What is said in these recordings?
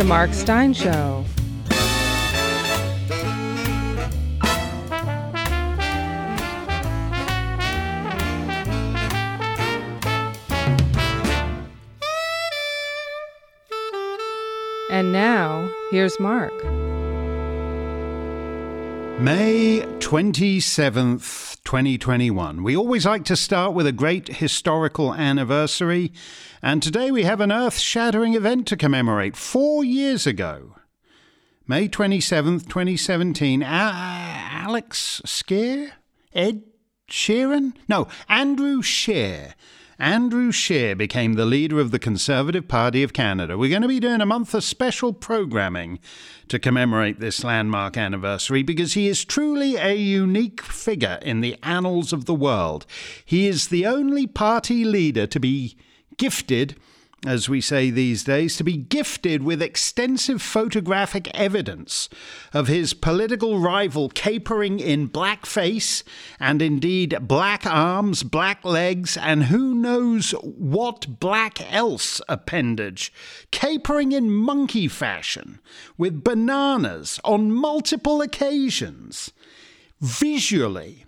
The Mark Steyn Show. And now, here's Mark. May 27th, 2021. We always like to start with a great historical anniversary, and today we have an earth shattering event to commemorate. Four years ago, May 27th, 2017, Alex Scheer? Ed Sheeran? No, Andrew Scheer Andrew Scheer became the leader of the Conservative Party of Canada. We're going to be doing a month of special programming to commemorate this landmark anniversary because he is truly a unique figure in the annals of the world. He is the only party leader to be gifted as we say these days, to be gifted with extensive photographic evidence of his political rival capering in blackface and indeed black arms, black legs, and who knows what black else appendage, capering in monkey fashion with bananas on multiple occasions. Visually,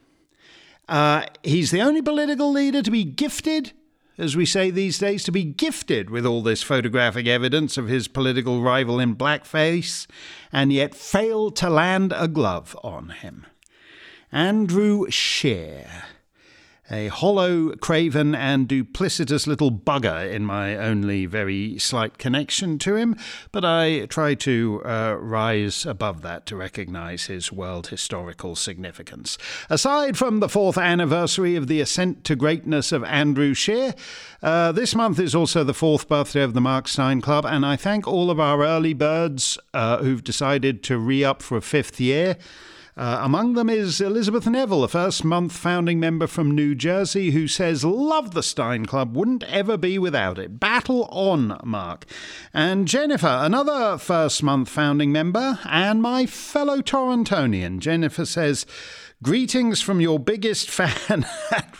uh, he's the only political leader to be gifted as we say these days, to be gifted with all this photographic evidence of his political rival in blackface, and yet fail to land a glove on him. Andrew Scheer a hollow, craven, and duplicitous little bugger in my only very slight connection to him, but I try to uh, rise above that to recognize his world historical significance. Aside from the fourth anniversary of the ascent to greatness of Andrew Scheer, uh, this month is also the fourth birthday of the Mark Steyn Club, and I thank all of our early birds uh, who've decided to re up for a fifth year. Uh, among them is Elizabeth Neville, a first month founding member from New Jersey, who says, Love the Steyn Club, wouldn't ever be without it. Battle on, Mark. And Jennifer, another first month founding member, and my fellow Torontonian. Jennifer says, Greetings from your biggest fan.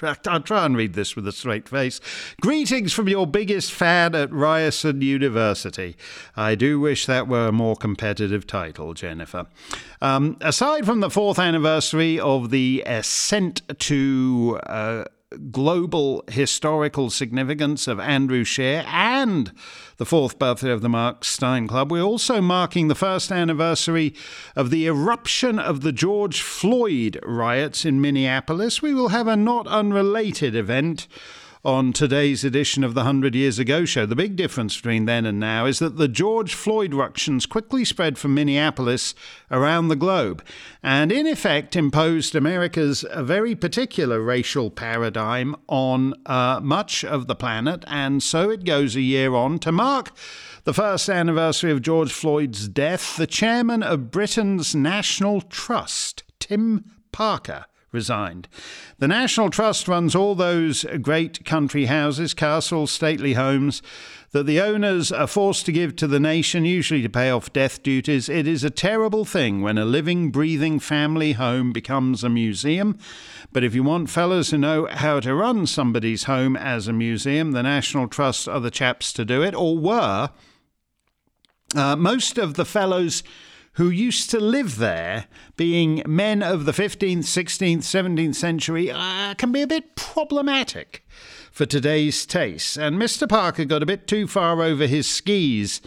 I'll try and read this with a straight face. Greetings from your biggest fan at Ryerson University. I do wish that were a more competitive title, Jennifer. Um, aside from the fourth anniversary of the ascent to. Uh, global historical significance of Andrew Scheer and the fourth birthday of the Mark Steyn Club, we're also marking the first anniversary of the eruption of the George Floyd riots in Minneapolis. We will have a not unrelated event on today's edition of the 100 Years Ago show. The big difference between then and now is that the George Floyd ructions quickly spread from Minneapolis around the globe and, in effect, imposed America's very particular racial paradigm on uh, much of the planet. And so it goes a year on to mark the first anniversary of George Floyd's death. The chairman of Britain's National Trust, Tim Parker, resigned. The National Trust runs all those great country houses, castles, stately homes that the owners are forced to give to the nation, usually to pay off death duties. It is a terrible thing when a living, breathing family home becomes a museum. But if you want fellows who know how to run somebody's home as a museum, the National Trust are the chaps to do it, or were. Uh, most of the fellows who used to live there, being men of the 15th, 16th, 17th century, uh, can be a bit problematic for today's tastes. And Mr. Parker got a bit too far over his skis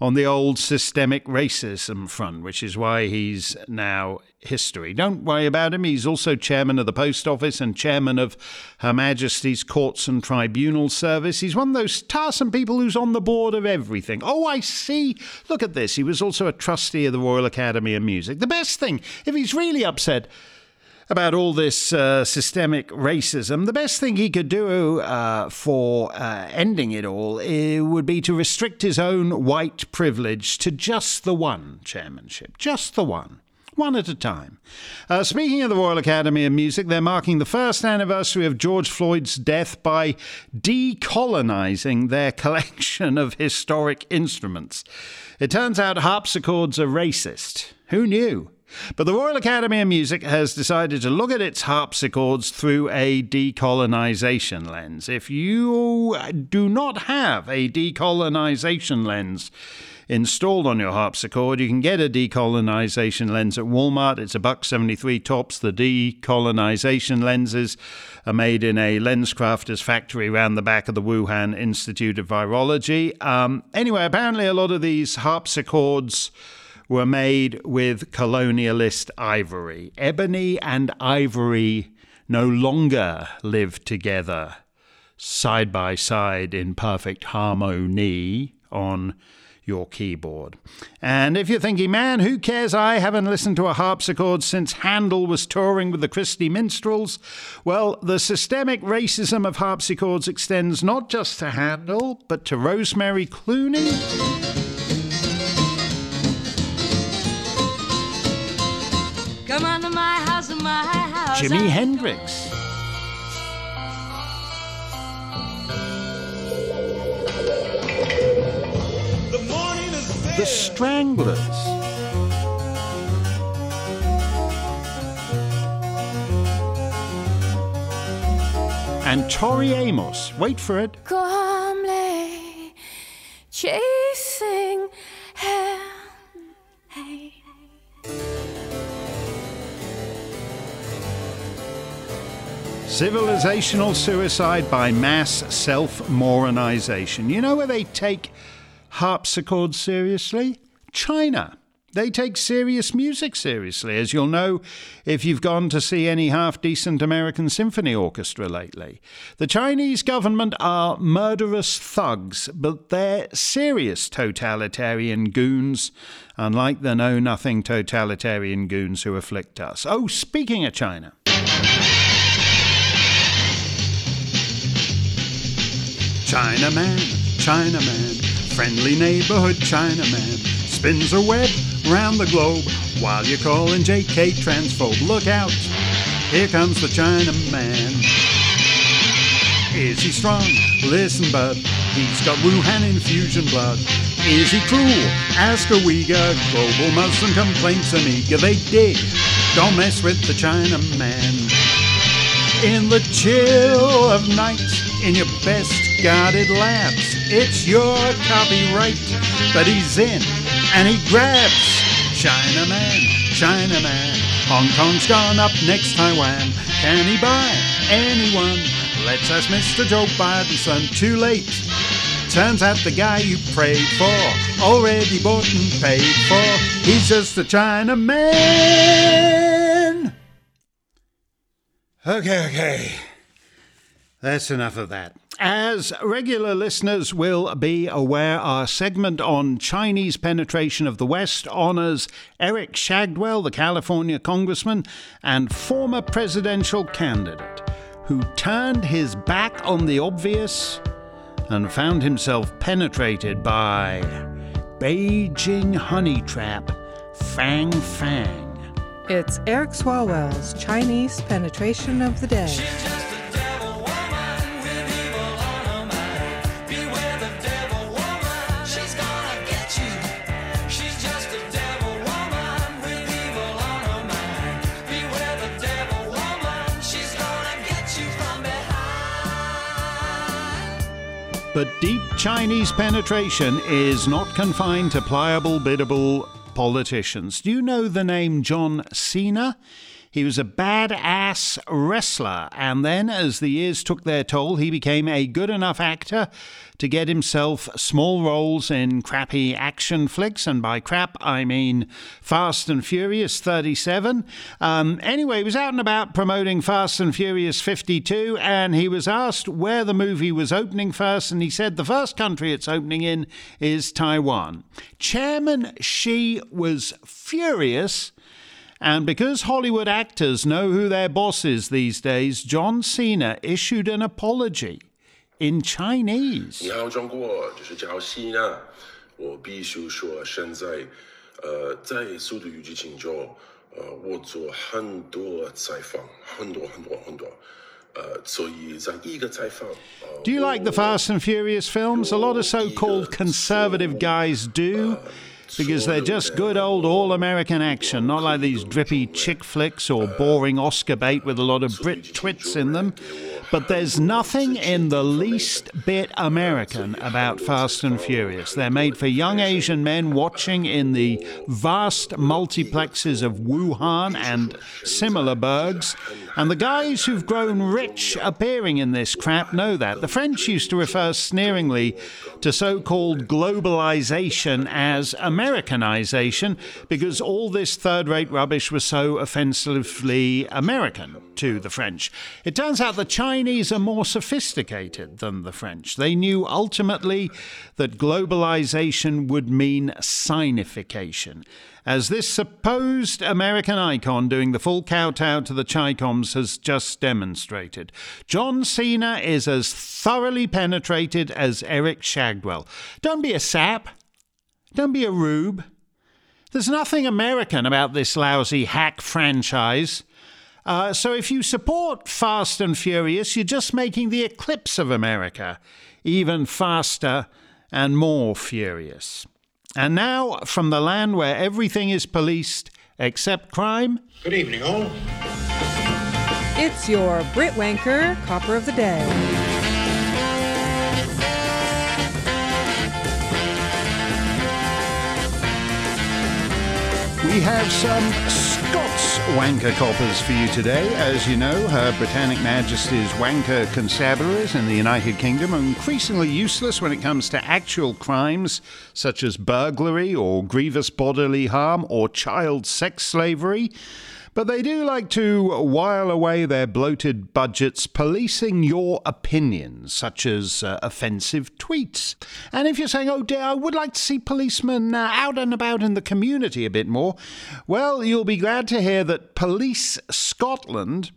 on the old systemic racism front, which is why he's now history. Don't worry about him. He's also chairman of the post office and chairman of Her Majesty's Courts and Tribunal Service. He's one of those tiresome people who's on the board of everything. Oh, I see. Look at this. He was also a trustee of the Royal Academy of Music. The best thing, if he's really upset, about all this uh, systemic racism, the best thing he could do uh, for uh, ending it all it would be to restrict his own white privilege to just the one chairmanship, just the one one at a time. Uh, speaking of the Royal Academy of Music, they're marking the first anniversary of George Floyd's death by decolonising their collection of historic instruments. It turns out harpsichords are racist. Who knew? But the Royal Academy of Music has decided to look at its harpsichords through a decolonisation lens. If you do not have a decolonisation lens installed on your harpsichord. You can get a decolonization lens at Walmart. It's a buck 73 tops. The decolonization lenses are made in a LensCrafters factory around the back of the Wuhan Institute of Virology. Um, anyway, apparently a lot of these harpsichords were made with colonialist ivory. Ebony and ivory no longer live together side by side in perfect harmony on your keyboard. And if you're thinking, man, who cares? I haven't listened to a harpsichord since Handel was touring with the Christy Minstrels. Well, the systemic racism of harpsichords extends not just to Handel, but to Rosemary Clooney. Jimi Hendrix. The Stranglers. And Tori Amos, wait for it. Civilizational suicide by mass self moronization. You know where they take harpsichord seriously? China. They take serious music seriously, as you'll know if you've gone to see any half decent American symphony orchestra lately. The Chinese government are murderous thugs, but they're serious totalitarian goons, unlike the know nothing totalitarian goons who afflict us. Oh, speaking of China. Chinaman, Chinaman friendly neighborhood Chinaman spins a web round the globe while you're calling JK transphobe. Look out, here comes the Chinaman. Is he strong? Listen, bud, he's got Wuhan infusion blood. Is he cruel? Ask a Uyghur. Global Muslim complaints are eager they dig. Don't mess with the Chinaman. In the chill of night, in your best guarded labs. It's your copyright, but he's in and he grabs. Chinaman, Chinaman. Hong Kong's gone up next Taiwan. Can he buy anyone? Let's ask Mr. Joe Biden's son. Too late. Turns out the guy you prayed for already bought and paid for. He's just a Chinaman. Okay, okay. That's enough of that. As regular listeners will be aware, our segment on Chinese penetration of the West honors Eric Shagwell, the California congressman and former presidential candidate, who turned his back on the obvious and found himself penetrated by Beijing honey trap Fang Fang. It's Eric Swalwell's Chinese penetration of the day. But deep Chinese penetration is not confined to pliable, biddable politicians. Do you know the name John Cena? He was a badass wrestler, and then, as the years took their toll, he became a good enough actor to get himself small roles in crappy action flicks, and by crap, I mean Fast and Furious 37. Um, anyway, he was out and about promoting Fast and Furious 52, and he was asked where the movie was opening first, and he said the first country it's opening in is Taiwan. Chairman Xi was furious and because Hollywood actors know who their boss is these days, John Cena issued an apology in Chinese. 你好，中国，就是叫西呢。我必须说，现在，呃，在速度与激情中，呃，我做很多采访，很多很多很多。Do you like the Fast and Furious films? A lot of so called conservative guys do because they're just good old all American action, not like these drippy chick flicks or boring Oscar bait with a lot of Brit twits in them. But there's nothing in the least bit American about Fast and Furious. They're made for young Asian men watching in the vast multiplexes of Wuhan and similar burgs. And the guys who've grown rich appearing in this crap know that. The French used to refer sneeringly to so called globalization as Americanization because all this third rate rubbish was so offensively American to the French. It turns out the Chinese are more sophisticated than the French. They knew ultimately that globalization would mean Sinification as this supposed American icon doing the full kowtow to the Chicoms has just demonstrated. John Cena is as thoroughly penetrated as Eric Shagwell. Don't be a sap. Don't be a rube. There's nothing American about this lousy hack franchise. Uh, so if you support Fast and Furious, you're just making the eclipse of America even faster and more furious. And now, from the land where everything is policed except crime. Good evening, all. It's your Brit Wanker Copper of the Day. We have some Scots wanker coppers for you today. As you know, Her Britannic Majesty's wanker constabularies in the United Kingdom are increasingly useless when it comes to actual crimes such as burglary or grievous bodily harm or child sex slavery. But they do like to while away their bloated budgets policing your opinions, such as uh, offensive tweets. And if you're saying, oh dear, I would like to see policemen uh, out and about in the community a bit more, well, you'll be glad to hear that Police Scotland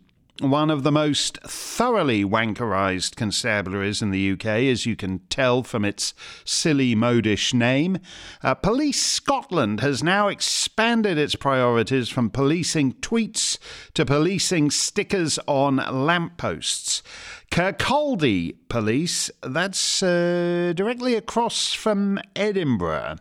one of the most thoroughly wankerized constabularies in the UK, as you can tell from its silly, modish name. Uh, Police Scotland has now expanded its priorities from policing tweets to policing stickers on lampposts. Kirkcaldy Police, that's uh, directly across from Edinburgh.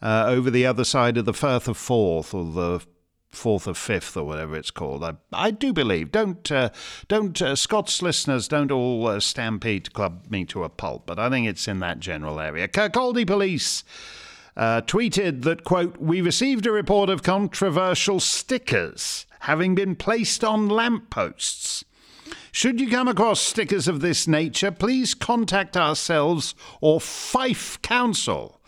Uh, over the other side of the Firth of Forth, or the fourth or fifth or whatever it's called. I, I do believe. Don't uh, don't uh, Scots listeners don't all uh, stampede club me to a pulp, but I think it's in that general area. Kirkcaldy Police. Uh, tweeted that quote we received a report of controversial stickers having been placed on lampposts should you come across stickers of this nature please contact ourselves or fife council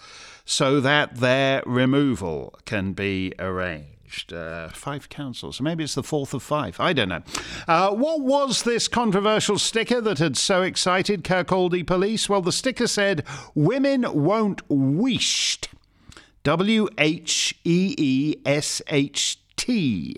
so that their removal can be arranged uh, five councils. Maybe it's the fourth of five. I don't know. Uh, what was this controversial sticker that had so excited Kirkcaldy police? Well, the sticker said, Women won't wheesht. W H E E S H T,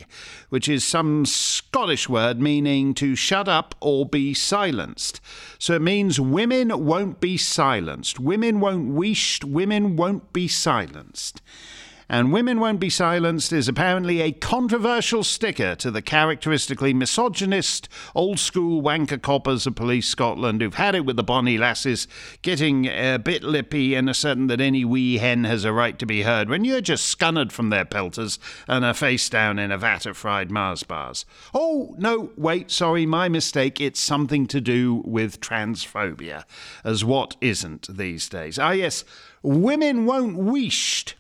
which is some Scottish word meaning to shut up or be silenced. So it means women won't be silenced. Women won't wheesht. Women won't be silenced and Women Won't Be Silenced is apparently a controversial sticker to the characteristically misogynist, old school wanker coppers of Police Scotland who've had it with the bonny lasses, getting a bit lippy and asserting that any wee hen has a right to be heard when you're just scunnered from their pelters and are face down in a vat of fried Mars bars. Oh, no, wait, sorry, my mistake. It's something to do with transphobia, as what isn't these days. Ah, yes, women won't wheesht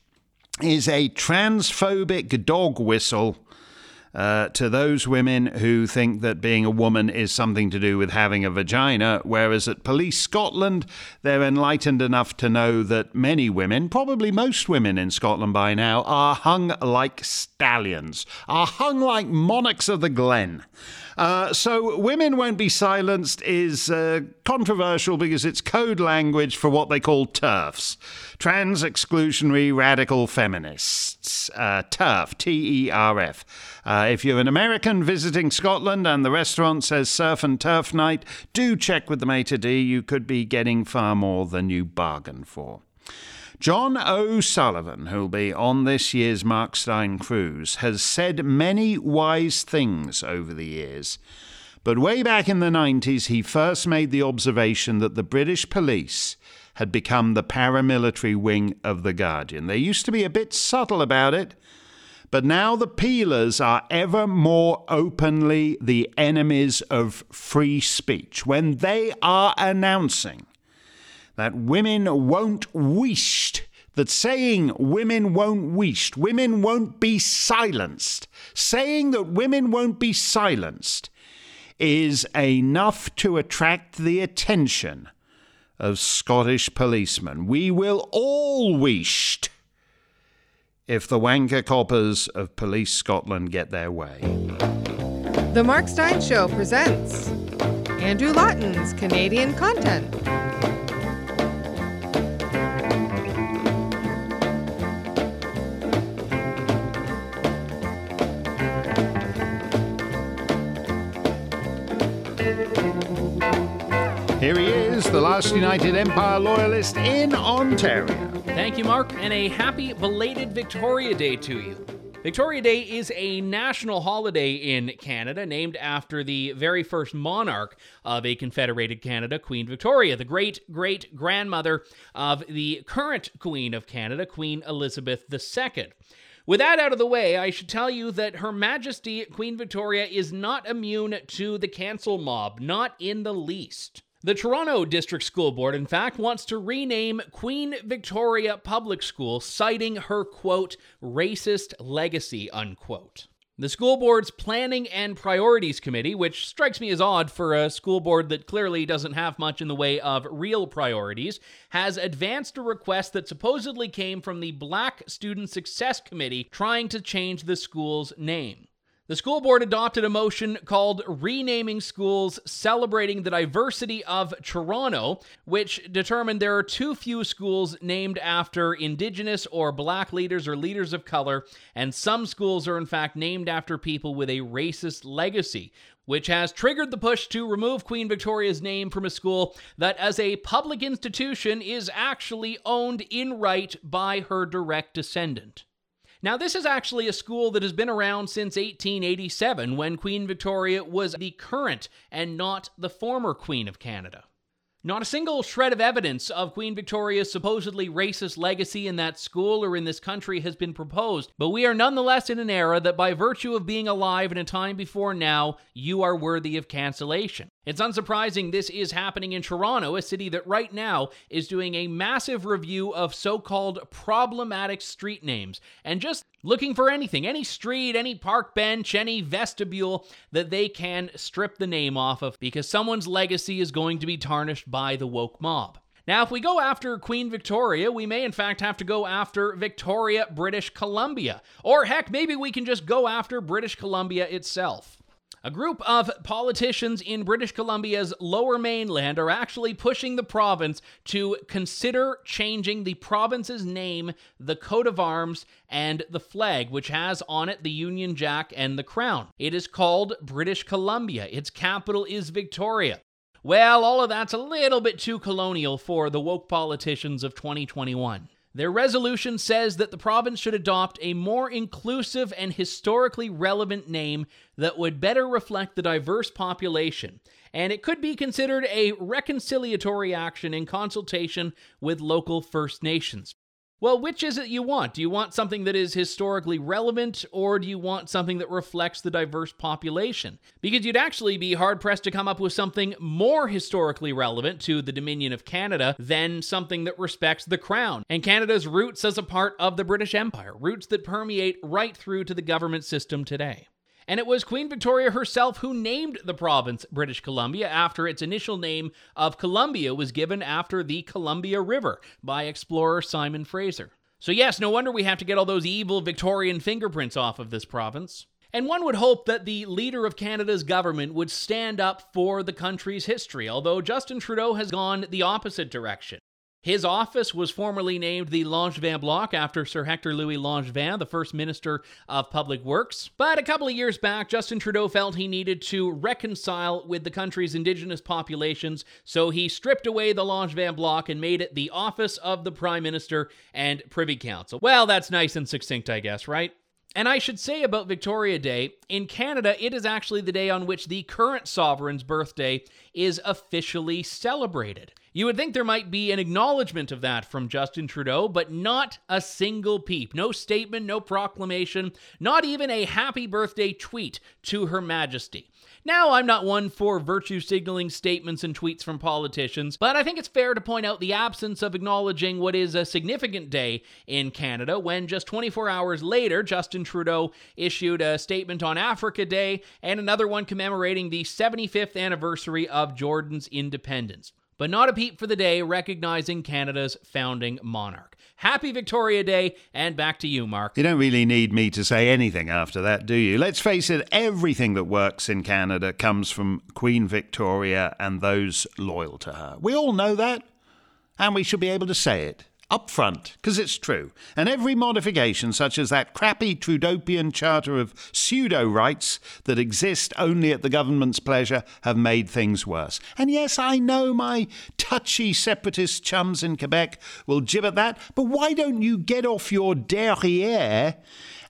is a transphobic dog whistle uh, to those women who think that being a woman is something to do with having a vagina, whereas at Police Scotland, they're enlightened enough to know that many women, probably most women in Scotland by now, are hung like stallions, are hung like monarchs of the glen. Uh, so, Women Won't Be Silenced is uh, controversial because it's code language for what they call TERFs trans exclusionary radical feminists. Uh, TERF, T E R F. Uh, if you're an American visiting Scotland and the restaurant says surf and turf night, do check with the maitre d'. You could be getting far more than you bargained for. John O'Sullivan, who'll be on this year's Mark Steyn cruise, has said many wise things over the years. But way back in the 90s, he first made the observation that the British police had become the paramilitary wing of The Guardian. They used to be a bit subtle about it, But now the peelers are ever more openly the enemies of free speech when they are announcing that women won't wheesht, that saying women won't wheesht, women won't be silenced, saying that women won't be silenced is enough to attract the attention of Scottish policemen. We will all wheesht if the wanker coppers of Police Scotland get their way. The Mark Steyn Show presents Andrew Lawton's Canadian Content. The last United Empire loyalist in Ontario. Thank you, Mark, and a happy belated Victoria Day to you. Victoria Day is a national holiday in Canada named after the very first monarch of a Confederated Canada, Queen Victoria, the great great grandmother of the current Queen of Canada, Queen Elizabeth II. With that out of the way, I should tell you that Her Majesty Queen Victoria is not immune to the cancel mob, not in the least. The Toronto District School Board, in fact, wants to rename Queen Victoria Public School, citing her, quote, racist legacy, unquote. The school board's Planning and Priorities Committee, which strikes me as odd for a school board that clearly doesn't have much in the way of real priorities, has advanced a request that supposedly came from the Black Student Success Committee trying to change the school's name. The school board adopted a motion called Renaming Schools Celebrating the Diversity of Toronto, which determined there are too few schools named after Indigenous or Black leaders or leaders of color, and some schools are in fact named after people with a racist legacy, which has triggered the push to remove Queen Victoria's name from a school that, as a public institution, is actually owned in right by her direct descendant. Now, this is actually a school that has been around since 1887 when Queen Victoria was the current and not the former Queen of Canada. Not a single shred of evidence of Queen Victoria's supposedly racist legacy in that school or in this country has been proposed, but we are nonetheless in an era that, by virtue of being alive in a time before now, you are worthy of cancellation. It's unsurprising this is happening in Toronto, a city that right now is doing a massive review of so called problematic street names and just looking for anything, any street, any park bench, any vestibule that they can strip the name off of because someone's legacy is going to be tarnished by the woke mob. Now, if we go after Queen Victoria, we may in fact have to go after Victoria, British Columbia. Or heck, maybe we can just go after British Columbia itself. A group of politicians in British Columbia's lower mainland are actually pushing the province to consider changing the province's name, the coat of arms, and the flag, which has on it the Union Jack and the crown. It is called British Columbia. Its capital is Victoria. Well, all of that's a little bit too colonial for the woke politicians of 2021. Their resolution says that the province should adopt a more inclusive and historically relevant name that would better reflect the diverse population, and it could be considered a reconciliatory action in consultation with local First Nations. Well, which is it you want? Do you want something that is historically relevant, or do you want something that reflects the diverse population? Because you'd actually be hard pressed to come up with something more historically relevant to the Dominion of Canada than something that respects the Crown and Canada's roots as a part of the British Empire, roots that permeate right through to the government system today. And it was Queen Victoria herself who named the province British Columbia after its initial name of Columbia was given after the Columbia River by explorer Simon Fraser. So, yes, no wonder we have to get all those evil Victorian fingerprints off of this province. And one would hope that the leader of Canada's government would stand up for the country's history, although Justin Trudeau has gone the opposite direction. His office was formerly named the Langevin Block after Sir Hector Louis Langevin, the first Minister of Public Works. But a couple of years back, Justin Trudeau felt he needed to reconcile with the country's indigenous populations, so he stripped away the Langevin Block and made it the office of the Prime Minister and Privy Council. Well, that's nice and succinct, I guess, right? And I should say about Victoria Day, in Canada, it is actually the day on which the current sovereign's birthday is officially celebrated. You would think there might be an acknowledgement of that from Justin Trudeau, but not a single peep. No statement, no proclamation, not even a happy birthday tweet to Her Majesty. Now, I'm not one for virtue signaling statements and tweets from politicians, but I think it's fair to point out the absence of acknowledging what is a significant day in Canada when just 24 hours later, Justin Trudeau issued a statement on Africa Day and another one commemorating the 75th anniversary of Jordan's independence but not a peep for the day recognizing Canada's founding monarch. Happy Victoria Day, and back to you, Mark. You don't really need me to say anything after that, do you? Let's face it, everything that works in Canada comes from Queen Victoria and those loyal to her. We all know that, and we should be able to say it up front, because it's true. And every modification, such as that crappy Trudeaupian charter of pseudo rights that exist only at the government's pleasure, have made things worse. And yes, I know my touchy separatist chums in Quebec will jib at that, but why don't you get off your derriere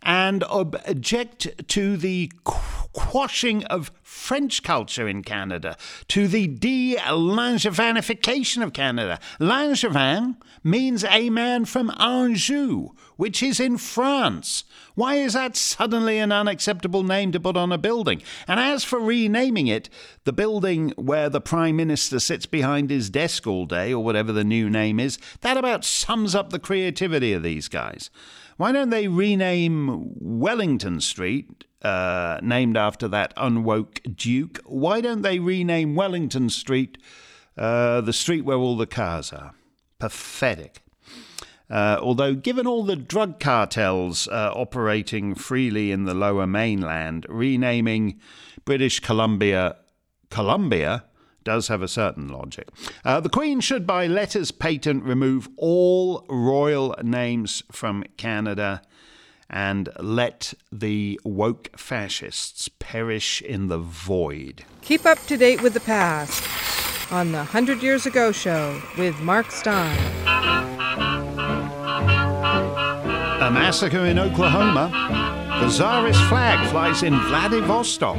and object to the quashing of French culture in Canada, to the de Langevinification of Canada. Langevin means a man from Anjou, which is in France. Why is that suddenly an unacceptable name to put on a building? And as for renaming it, the building where the Prime Minister sits behind his desk all day, or whatever the new name is, that about sums up the creativity of these guys. Why don't they rename Wellington Street uh, named after that unwoke Duke. Why don't they rename Wellington Street uh, the street where all the cars are? Pathetic. Uh, although, given all the drug cartels uh, operating freely in the lower mainland, renaming British Columbia Columbia does have a certain logic. Uh, the Queen should, by letters patent, remove all royal names from Canada and let the woke fascists perish in the void. Keep up to date with the past on the 100 Years Ago show with Mark Steyn. A massacre in Oklahoma. The Tsarist flag flies in Vladivostok.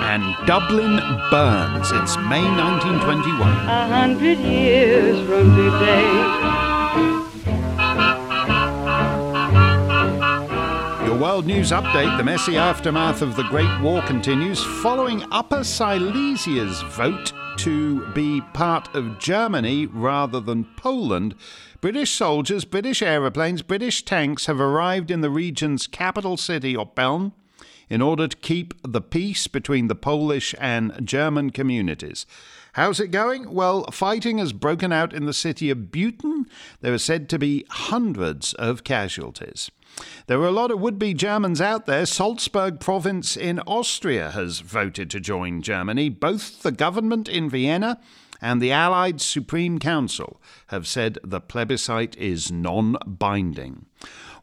And Dublin burns. It's May 1921. A hundred years from today. Your World News Update, the messy aftermath of the Great War continues following Upper Silesia's vote to be part of Germany rather than Poland. British soldiers, British aeroplanes, British tanks have arrived in the region's capital city, Oppeln, in order to keep the peace between the Polish and German communities. How's it going? Well, fighting has broken out in the city of Butten. There are said to be hundreds of casualties. There were a lot of would be Germans out there. Salzburg province in Austria has voted to join Germany. Both the government in Vienna and the Allied Supreme Council have said the plebiscite is non binding.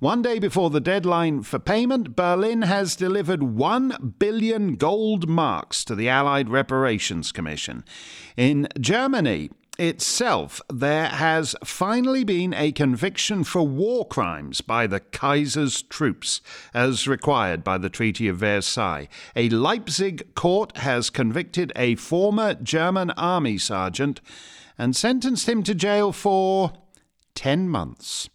One day before the deadline for payment, Berlin has delivered 1 billion gold marks to the Allied Reparations Commission. In Germany, itself, there has finally been a conviction for war crimes by the Kaiser's troops, as required by the Treaty of Versailles. A Leipzig court has convicted a former German army sergeant and sentenced him to jail for 10 months.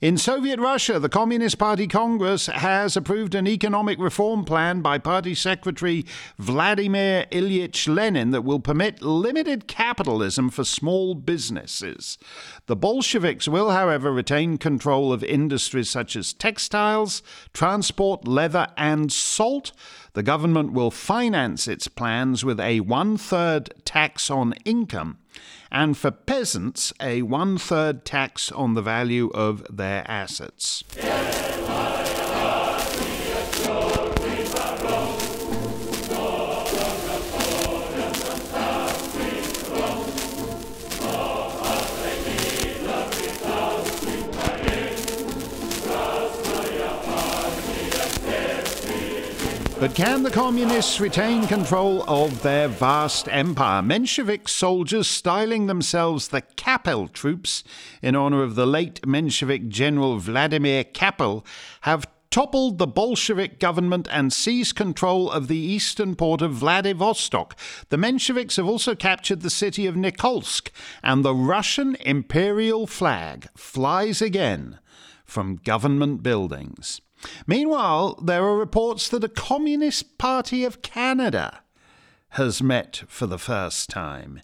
In Soviet Russia, the Communist Party Congress has approved an economic reform plan by Party Secretary Vladimir Ilyich Lenin that will permit limited capitalism for small businesses. The Bolsheviks will, however, retain control of industries such as textiles, transport, leather, and salt. The government will finance its plans with a one third tax on income and for peasants, a one third tax on the value of their assets. But can the communists retain control of their vast empire? Menshevik soldiers styling themselves the Kappel troops in honor of the late Menshevik General Vladimir Kappel have toppled the Bolshevik government and seized control of the eastern port of Vladivostok. The Mensheviks have also captured the city of Nikolsk, and the Russian imperial flag flies again from government buildings. Meanwhile, there are reports that a Communist Party of Canada has met for the first time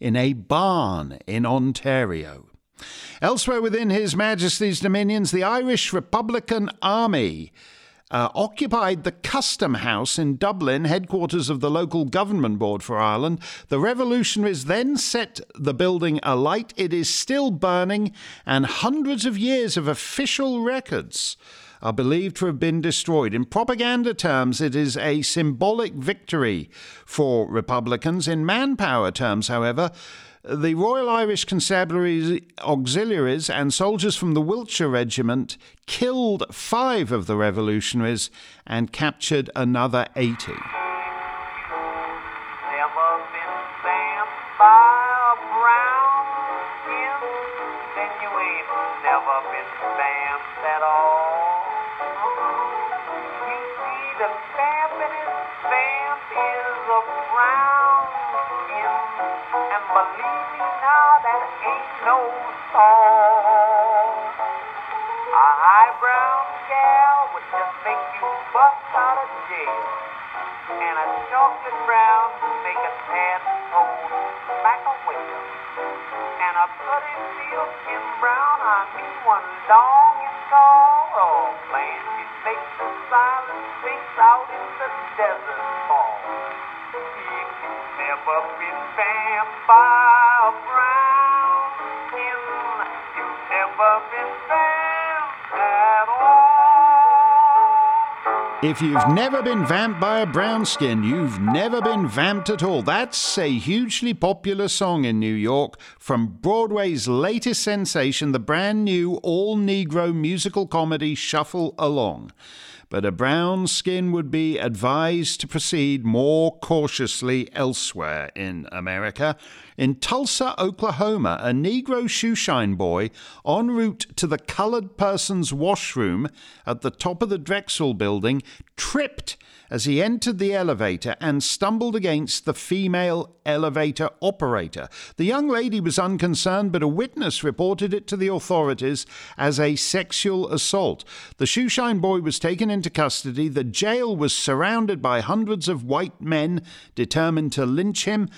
in a barn in Ontario. Elsewhere within His Majesty's dominions, the Irish Republican Army uh, occupied the Custom House in Dublin, headquarters of the local government board for Ireland. The revolutionaries then set the building alight. It is still burning, and hundreds of years of official records are believed to have been destroyed. In propaganda terms, it is a symbolic victory for Republicans. In manpower terms, however, the Royal Irish Constabulary auxiliaries and soldiers from the Wiltshire Regiment killed five of the revolutionaries and captured another 80. If you've never been vamped by a brown skin, you've never been vamped at all. That's a hugely popular song in New York from Broadway's latest sensation, the brand new all Negro musical comedy Shuffle Along but a brown skin would be advised to proceed more cautiously elsewhere in America. In Tulsa, Oklahoma, a Negro shoeshine boy en route to the colored person's washroom at the top of the Drexel building tripped as he entered the elevator and stumbled against the female elevator operator. The young lady was unconcerned, but a witness reported it to the authorities as a sexual assault. The shoeshine boy was taken into custody. The jail was surrounded by hundreds of white men determined to lynch him.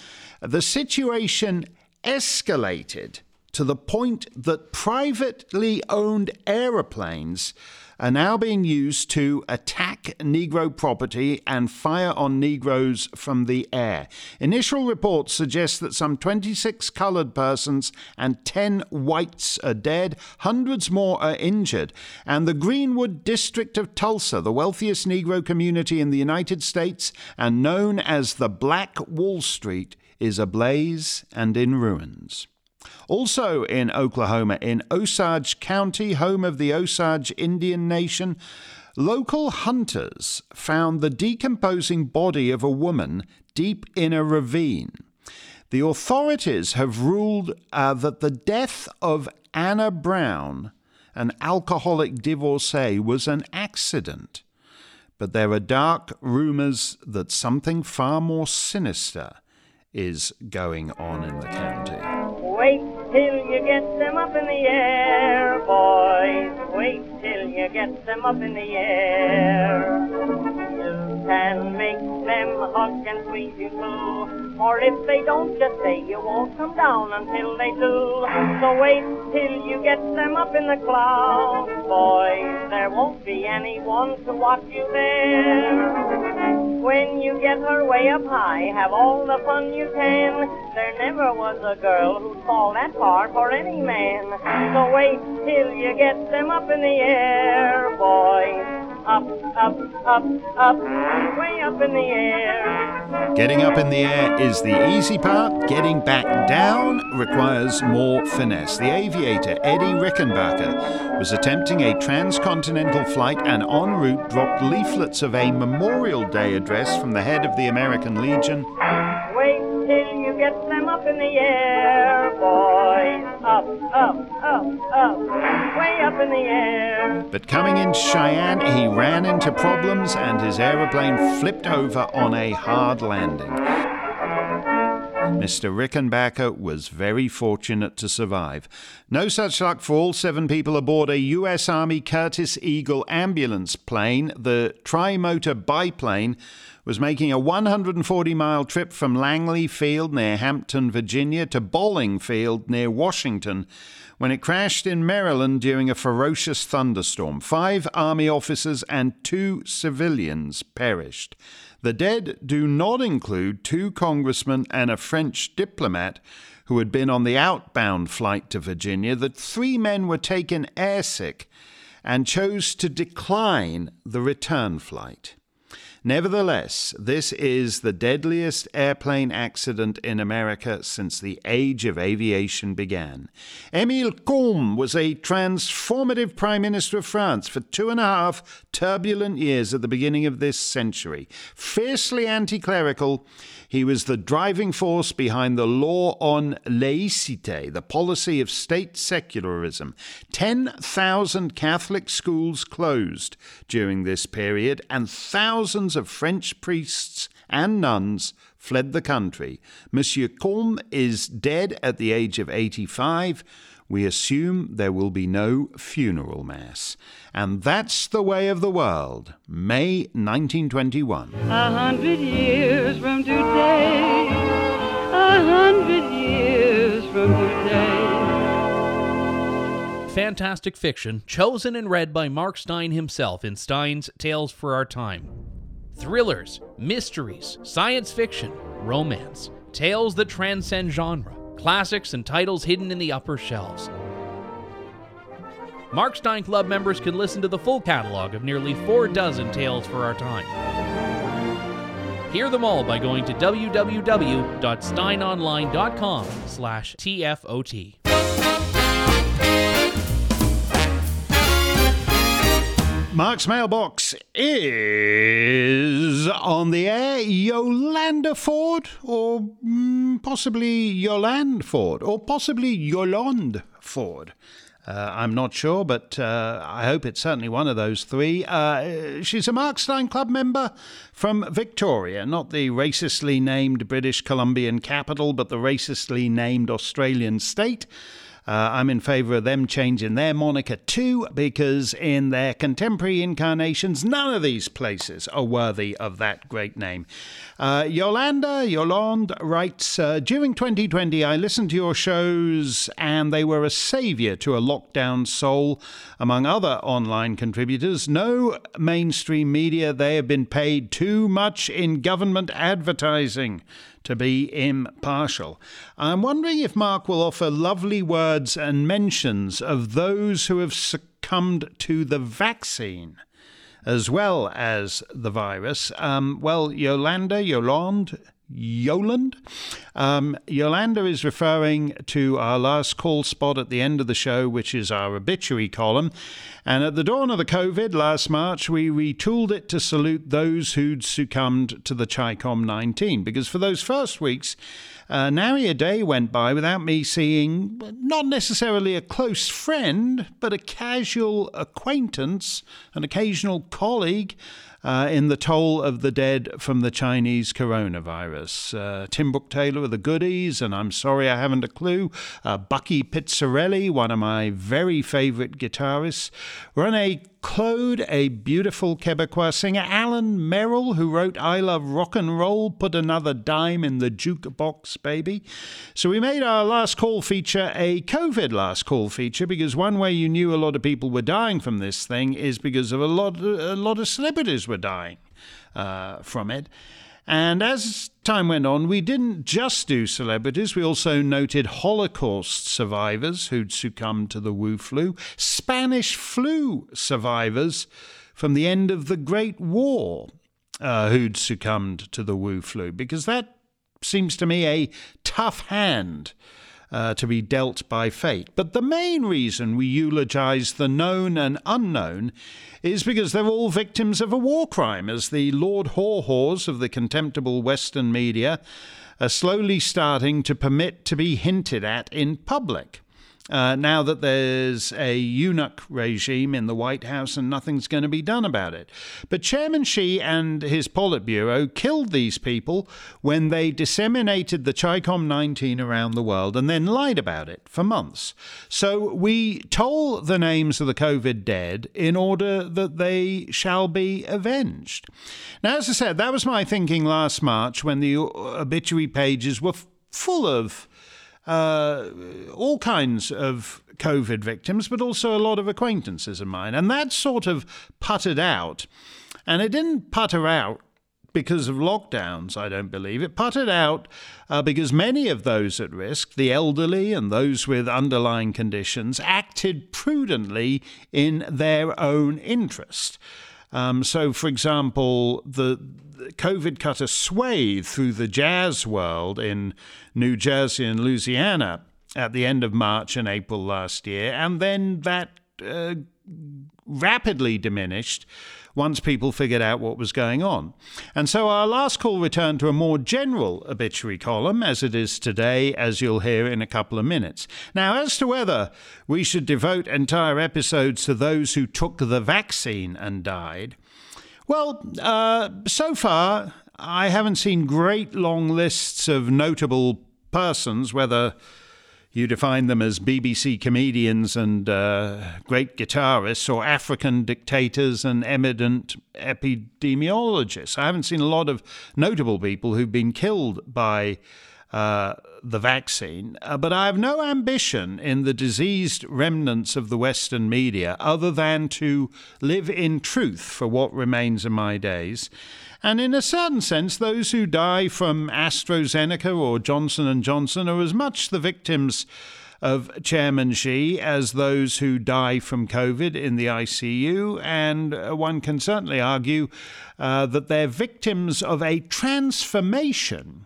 The situation escalated to the point that privately owned aeroplanes are now being used to attack Negro property and fire on Negroes from the air. Initial reports suggest that some 26 colored persons and 10 whites are dead, hundreds more are injured, and the Greenwood district of Tulsa, the wealthiest Negro community in the United States and known as the Black Wall Street, is ablaze and in ruins. Also in Oklahoma, in Osage County, home of the Osage Indian Nation, local hunters found the decomposing body of a woman deep in a ravine. The authorities have ruled uh, that the death of Anna Brown, an alcoholic divorcee, was an accident. But there are dark rumors that something far more sinister is going on in the county. Up in the air, boys. Wait till you get them up in the air. You can make them hug and squeeze you too. Or if they don't, just say you won't come down until they do. So wait till you get them up in the clouds, boys. There won't be anyone to watch you there. When you get her way up high, have all the fun you can. There never was a girl who'd fall that far for any man. So wait till you get them up in the air, boys up, up, up, up, way up in the air. Getting up in the air is the easy part. Getting back down requires more finesse. The aviator Eddie Rickenbacker was attempting a transcontinental flight and en route dropped leaflets of a Memorial Day address from the head of the American Legion. Up in the air, boys. Up, up, up up, way up in the air. But coming in Cheyenne, he ran into problems and his aeroplane flipped over on a hard landing. Mr. Rickenbacker was very fortunate to survive. No such luck for all seven people aboard a U.S. Army Curtiss Eagle ambulance plane. The tri-motor biplane was making a 140 mile trip from Langley Field near Hampton, Virginia to Bolling Field near Washington when it crashed in Maryland during a ferocious thunderstorm. Five Army officers and two civilians perished. The dead do not include two congressmen and a French diplomat who had been on the outbound flight to Virginia. The three men were taken airsick and chose to decline the return flight. Nevertheless, this is the deadliest airplane accident in America since the age of aviation began. Émile Combes was a transformative Prime Minister of France for two and a half turbulent years at the beginning of this century. Fiercely anti clerical, he was the driving force behind the law on laïcité, the policy of state secularism. 10,000 Catholic schools closed during this period, and thousands of French priests and nuns fled the country. Monsieur Combe is dead at the age of 85 we assume there will be no funeral mass. And that's the way of the world. May 1921. A hundred years from today, a hundred years from today. Fantastic fiction, chosen and read by Mark Steyn himself in Steyn's Tales for Our Time. Thrillers, mysteries, science fiction, romance, tales that transcend genre classics, and titles hidden in the upper shelves. Mark Steyn Club members can listen to the full catalog of nearly four dozen tales for our time. Hear them all by going to www.steynonline.com Mark's mailbox is on the air Yolanda Ford, or mm, possibly Yolande Ford, or possibly Yolande Ford. Uh, I'm not sure, but uh, I hope it's certainly one of those three. Uh, she's a Mark Steyn Club member from Victoria, not the racistly named British Columbian capital, but the racistly named Australian state. Uh, I'm in favour of them changing their moniker too, because in their contemporary incarnations, none of these places are worthy of that great name. Uh, Yolanda Yolande writes uh, During 2020, I listened to your shows, and they were a saviour to a lockdown soul, among other online contributors. No mainstream media, they have been paid too much in government advertising to be impartial. I'm wondering if Mark will offer lovely words and mentions of those who have succumbed to the vaccine as well as the virus. Um, well, Yolanda, Yolande, Yoland. Um, Yolanda is referring to our last call spot at the end of the show, which is our obituary column. And at the dawn of the COVID last March, we retooled it to salute those who'd succumbed to the CHICOM 19. Because for those first weeks, uh, nary a day went by without me seeing not necessarily a close friend, but a casual acquaintance, an occasional colleague uh, in the toll of the dead from the Chinese coronavirus. Uh, Tim Brooke Taylor of the Goodies, and I'm sorry I haven't a clue. Uh, Bucky Pizzarelli, one of my very favourite guitarists. Renée Claude, a beautiful Quebecois singer. Alan Merrill, who wrote I Love Rock and Roll, put another dime in the jukebox, baby. So we made our last call feature a COVID last call feature because one way you knew a lot of people were dying from this thing is because of a lot, a lot of celebrities were dying uh, from it. And as time went on, we didn't just do celebrities, we also noted Holocaust survivors who'd succumbed to the Wu flu, Spanish flu survivors from the end of the Great War uh, who'd succumbed to the Wu flu, because that seems to me a tough hand uh, to be dealt by fate. But the main reason we eulogize the known and unknown is because they're all victims of a war crime, as the Lord Haw-Haws of the contemptible Western media are slowly starting to permit to be hinted at in public. Uh, now that there's a eunuch regime in the White House and nothing's going to be done about it. But Chairman Xi and his Politburo killed these people when they disseminated the Chicom 19 around the world and then lied about it for months. So we toll the names of the COVID dead in order that they shall be avenged. Now, as I said, that was my thinking last March when the obituary pages were full of uh, all kinds of COVID victims, but also a lot of acquaintances of mine. And that sort of puttered out. And it didn't putter out because of lockdowns, I don't believe. It puttered out uh, because many of those at risk, the elderly and those with underlying conditions, acted prudently in their own interest. Um, so, for example, the, the COVID cut a swathe through the jazz world in New Jersey and Louisiana at the end of March and April last year, and then that uh, rapidly diminished once people figured out what was going on. And so our last call returned to a more general obituary column, as it is today, as you'll hear in a couple of minutes. Now, as to whether we should devote entire episodes to those who took the vaccine and died, well, uh, so far, I haven't seen great long lists of notable persons, whether you define them as BBC comedians and uh, great guitarists, or African dictators and eminent epidemiologists. I haven't seen a lot of notable people who've been killed by uh, the vaccine, uh, but I have no ambition in the diseased remnants of the Western media other than to live in truth for what remains of my days. And in a certain sense, those who die from AstraZeneca or Johnson and Johnson are as much the victims of Chairman Xi as those who die from COVID in the ICU, and uh, one can certainly argue uh, that they're victims of a transformation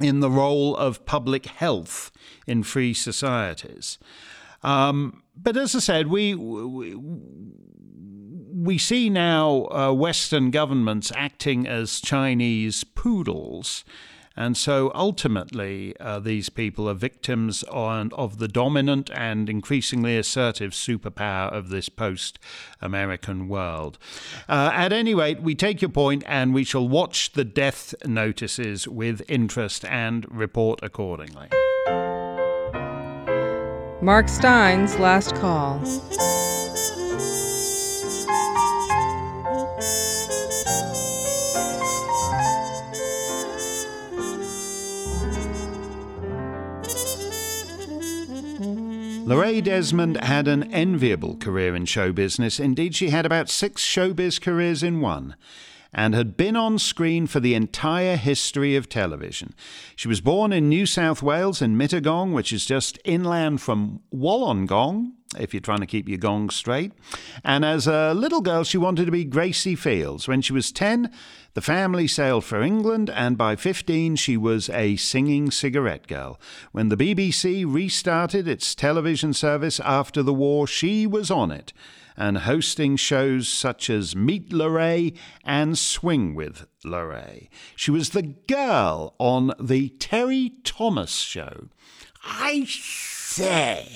in the role of public health in free societies. Um, but as I said, we, we we see now uh, Western governments acting as Chinese poodles. And so ultimately, uh, these people are victims on, of the dominant and increasingly assertive superpower of this post American world. Uh, at any rate, we take your point and we shall watch the death notices with interest and report accordingly. Mark Steyn's last call. Lorraine Desmond had an enviable career in show business. Indeed, she had about six showbiz careers in one and had been on screen for the entire history of television. She was born in New South Wales in Mittagong, which is just inland from Wollongong, if you're trying to keep your gong straight. And as a little girl, she wanted to be Gracie Fields. When she was 10, the family sailed for England, and by 15, she was a singing cigarette girl. When the BBC restarted its television service after the war, she was on it and hosting shows such as Meet Lorraine and Swing with Lorraine. She was the girl on the Terry Thomas show. I say.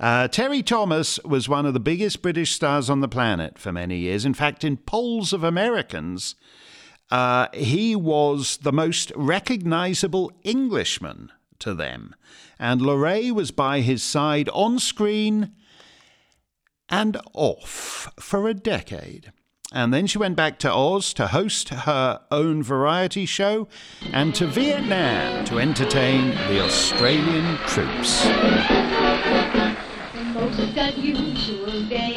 Uh, Terry Thomas was one of the biggest British stars on the planet for many years. In fact, in polls of Americans, uh, he was the most recognizable Englishman to them. And Lorraine was by his side on screen and off for a decade. And then she went back to Oz to host her own variety show and to Vietnam to entertain the Australian troops most unusual day.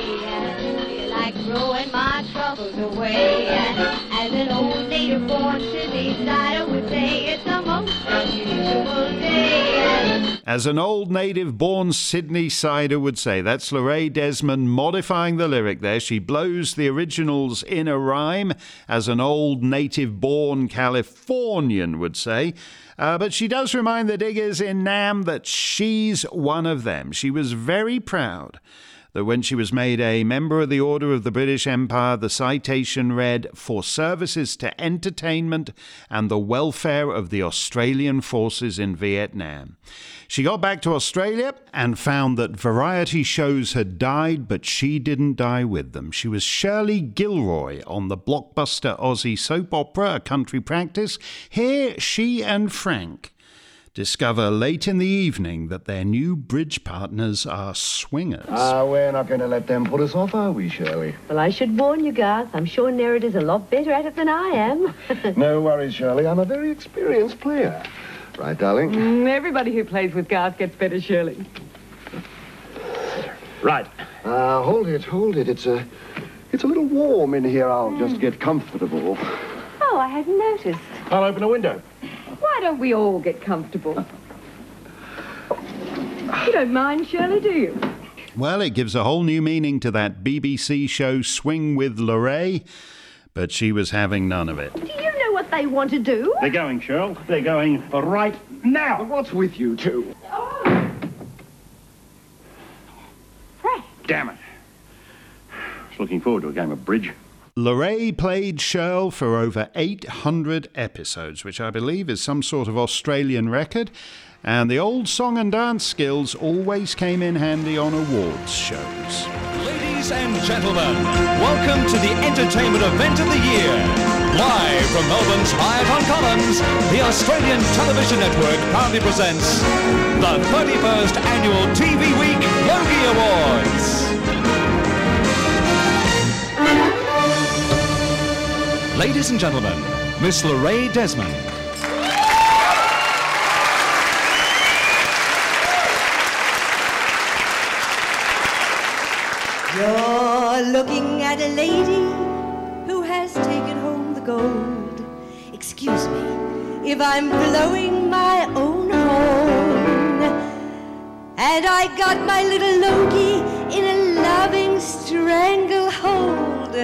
I feel like my away. And as an old native born Sydney sider would say, it's the most unusual day. As an old native born Sydney sider would say, that's Lorraine Desmond modifying the lyric there. She blows the originals in a rhyme, as an old native born Californian would say. Uh, but she does remind the diggers in Nam that she's one of them. She was very proud that when she was made a member of the Order of the British Empire, the citation read, For services to entertainment and the welfare of the Australian forces in Vietnam. She got back to Australia and found that variety shows had died, but she didn't die with them. She was Shirley Gilroy on the blockbuster Aussie soap opera A Country Practice. Here, she and Frank discover late in the evening that their new bridge partners are swingers. Ah, we're not going to let them put us off, are we, Shirley? Well, I should warn you, Garth. I'm sure Nereda's a lot better at it than I am. no worries, Shirley. I'm a very experienced player. Right, darling? Mm, everybody who plays with Garth gets better, Shirley. Right. Uh, hold it, hold it. It's a, it's a little warm in here. I'll just get comfortable. Oh, I hadn't noticed. I'll open a window. Why don't we all get comfortable? You don't mind, Shirley, do you? Well, it gives a whole new meaning to that BBC show Swing with Lorraine, but she was having none of it. Do you know what they want to do? They're going, Cheryl. They're going right now. What's with you two? Oh. Frank. Damn it. I was looking forward to a game of bridge. Lorraine played Shirl for over 800 episodes, which I believe is some sort of Australian record, and the old song and dance skills always came in handy on awards shows. Ladies and gentlemen, welcome to the entertainment event of the year. Live from Melbourne's Hyde on Commons, the Australian Television Network proudly presents the 31st Annual TV Week Logie Awards. Ladies and gentlemen, Miss Lorraine Desmond. You're looking at a lady who has taken home the gold. Excuse me if I'm blowing my own horn. And I got my little Logie in a loving stranglehold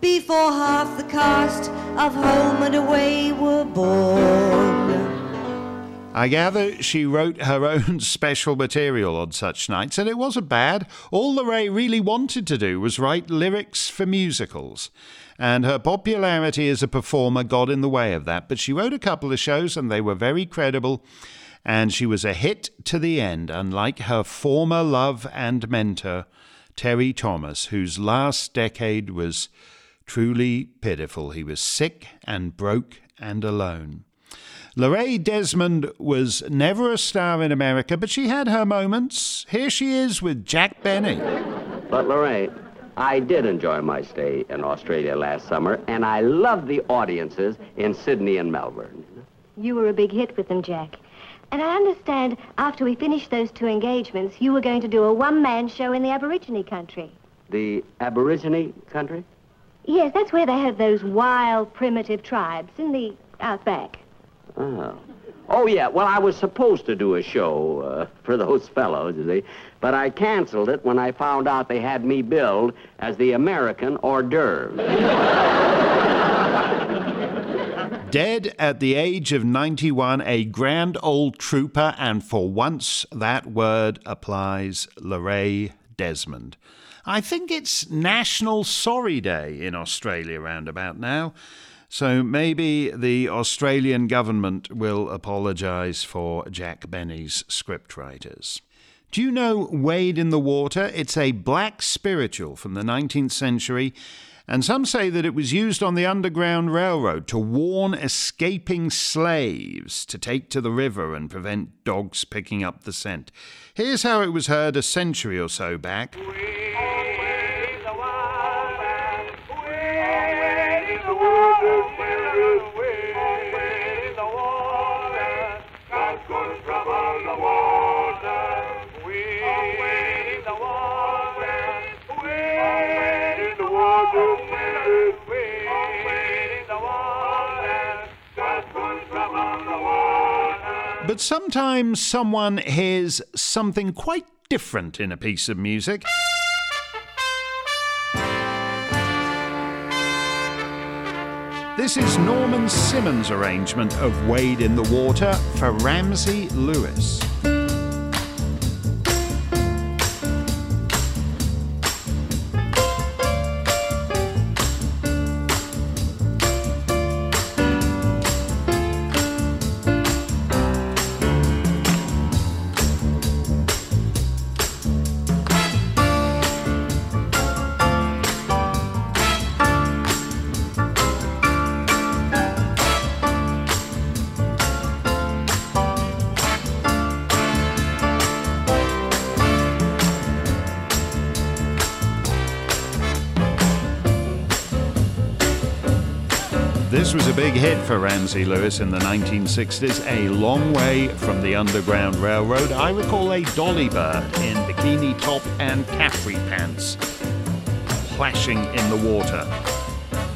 before half the cast of Home and Away were born. I gather she wrote her own special material on such nights, and it wasn't bad. All Lorraine really wanted to do was write lyrics for musicals. And her popularity as a performer got in the way of that. But she wrote a couple of shows, and they were very credible. And she was a hit to the end, unlike her former love and mentor, Terry Thomas, whose last decade was truly pitiful. He was sick and broke and alone. Lorraine Desmond was never a star in America, but she had her moments. Here she is with Jack Benny. But, Lorraine, I did enjoy my stay in Australia last summer, and I loved the audiences in Sydney and Melbourne. You were a big hit with them, Jack. And I understand after we finished those two engagements, you were going to do a one-man show in the Aborigine country. The Aborigine country? Yes, that's where they have those wild, primitive tribes in the outback. Oh. Oh, yeah. Well, I was supposed to do a show uh, for those fellows, you see, but I canceled it when I found out they had me billed as the American hors d'oeuvre. Dead at the age of 91, a grand old trooper, and for once that word applies, Lorraine Desmond. I think it's National Sorry Day in Australia round about now. So maybe the Australian government will apologise for Jack Benny's scriptwriters. Do you know Wade in the Water? It's a black spiritual from the 19th century, and some say that it was used on the Underground Railroad to warn escaping slaves to take to the river and prevent dogs picking up the scent. Here's how it was heard a century or so back. But sometimes someone hears something quite different in a piece of music. This is Norman Simmons' arrangement of Wade in the Water for Ramsey Lewis. This was a big hit for Ramsey Lewis in the 1960s, A Long Way from the Underground Railroad. I recall a dolly bird in bikini top and capri pants plashing in the water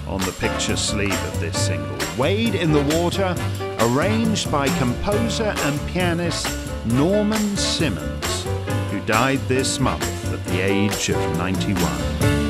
on the picture sleeve of this single. Wade in the Water, arranged by composer and pianist Norman Simmons, who died this month at the age of 91.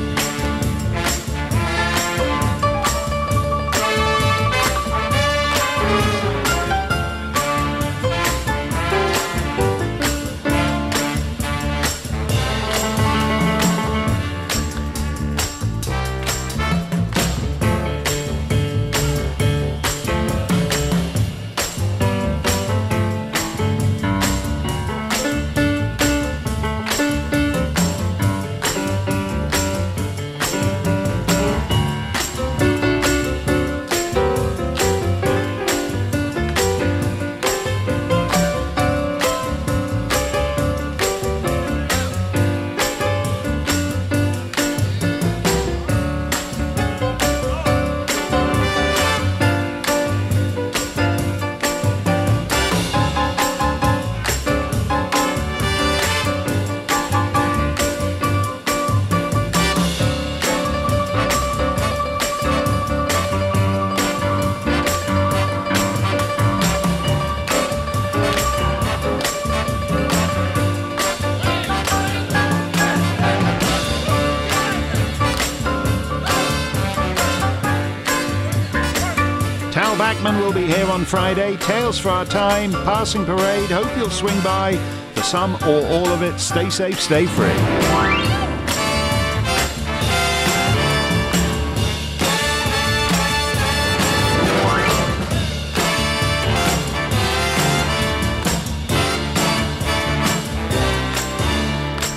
Bachman will be here on Friday. Tales for Our Time, Passing Parade. Hope you'll swing by for some or all of it. Stay safe, stay free.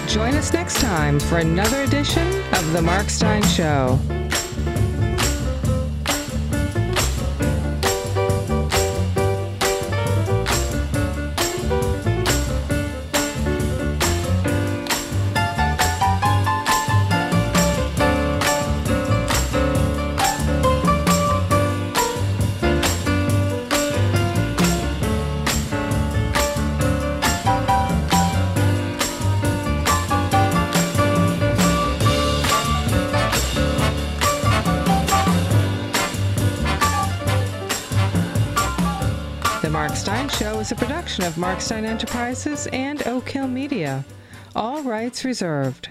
Join us next time for another edition of The Mark Steyn Show. Production of Mark Steyn Enterprises and Oak Hill Media. All rights reserved.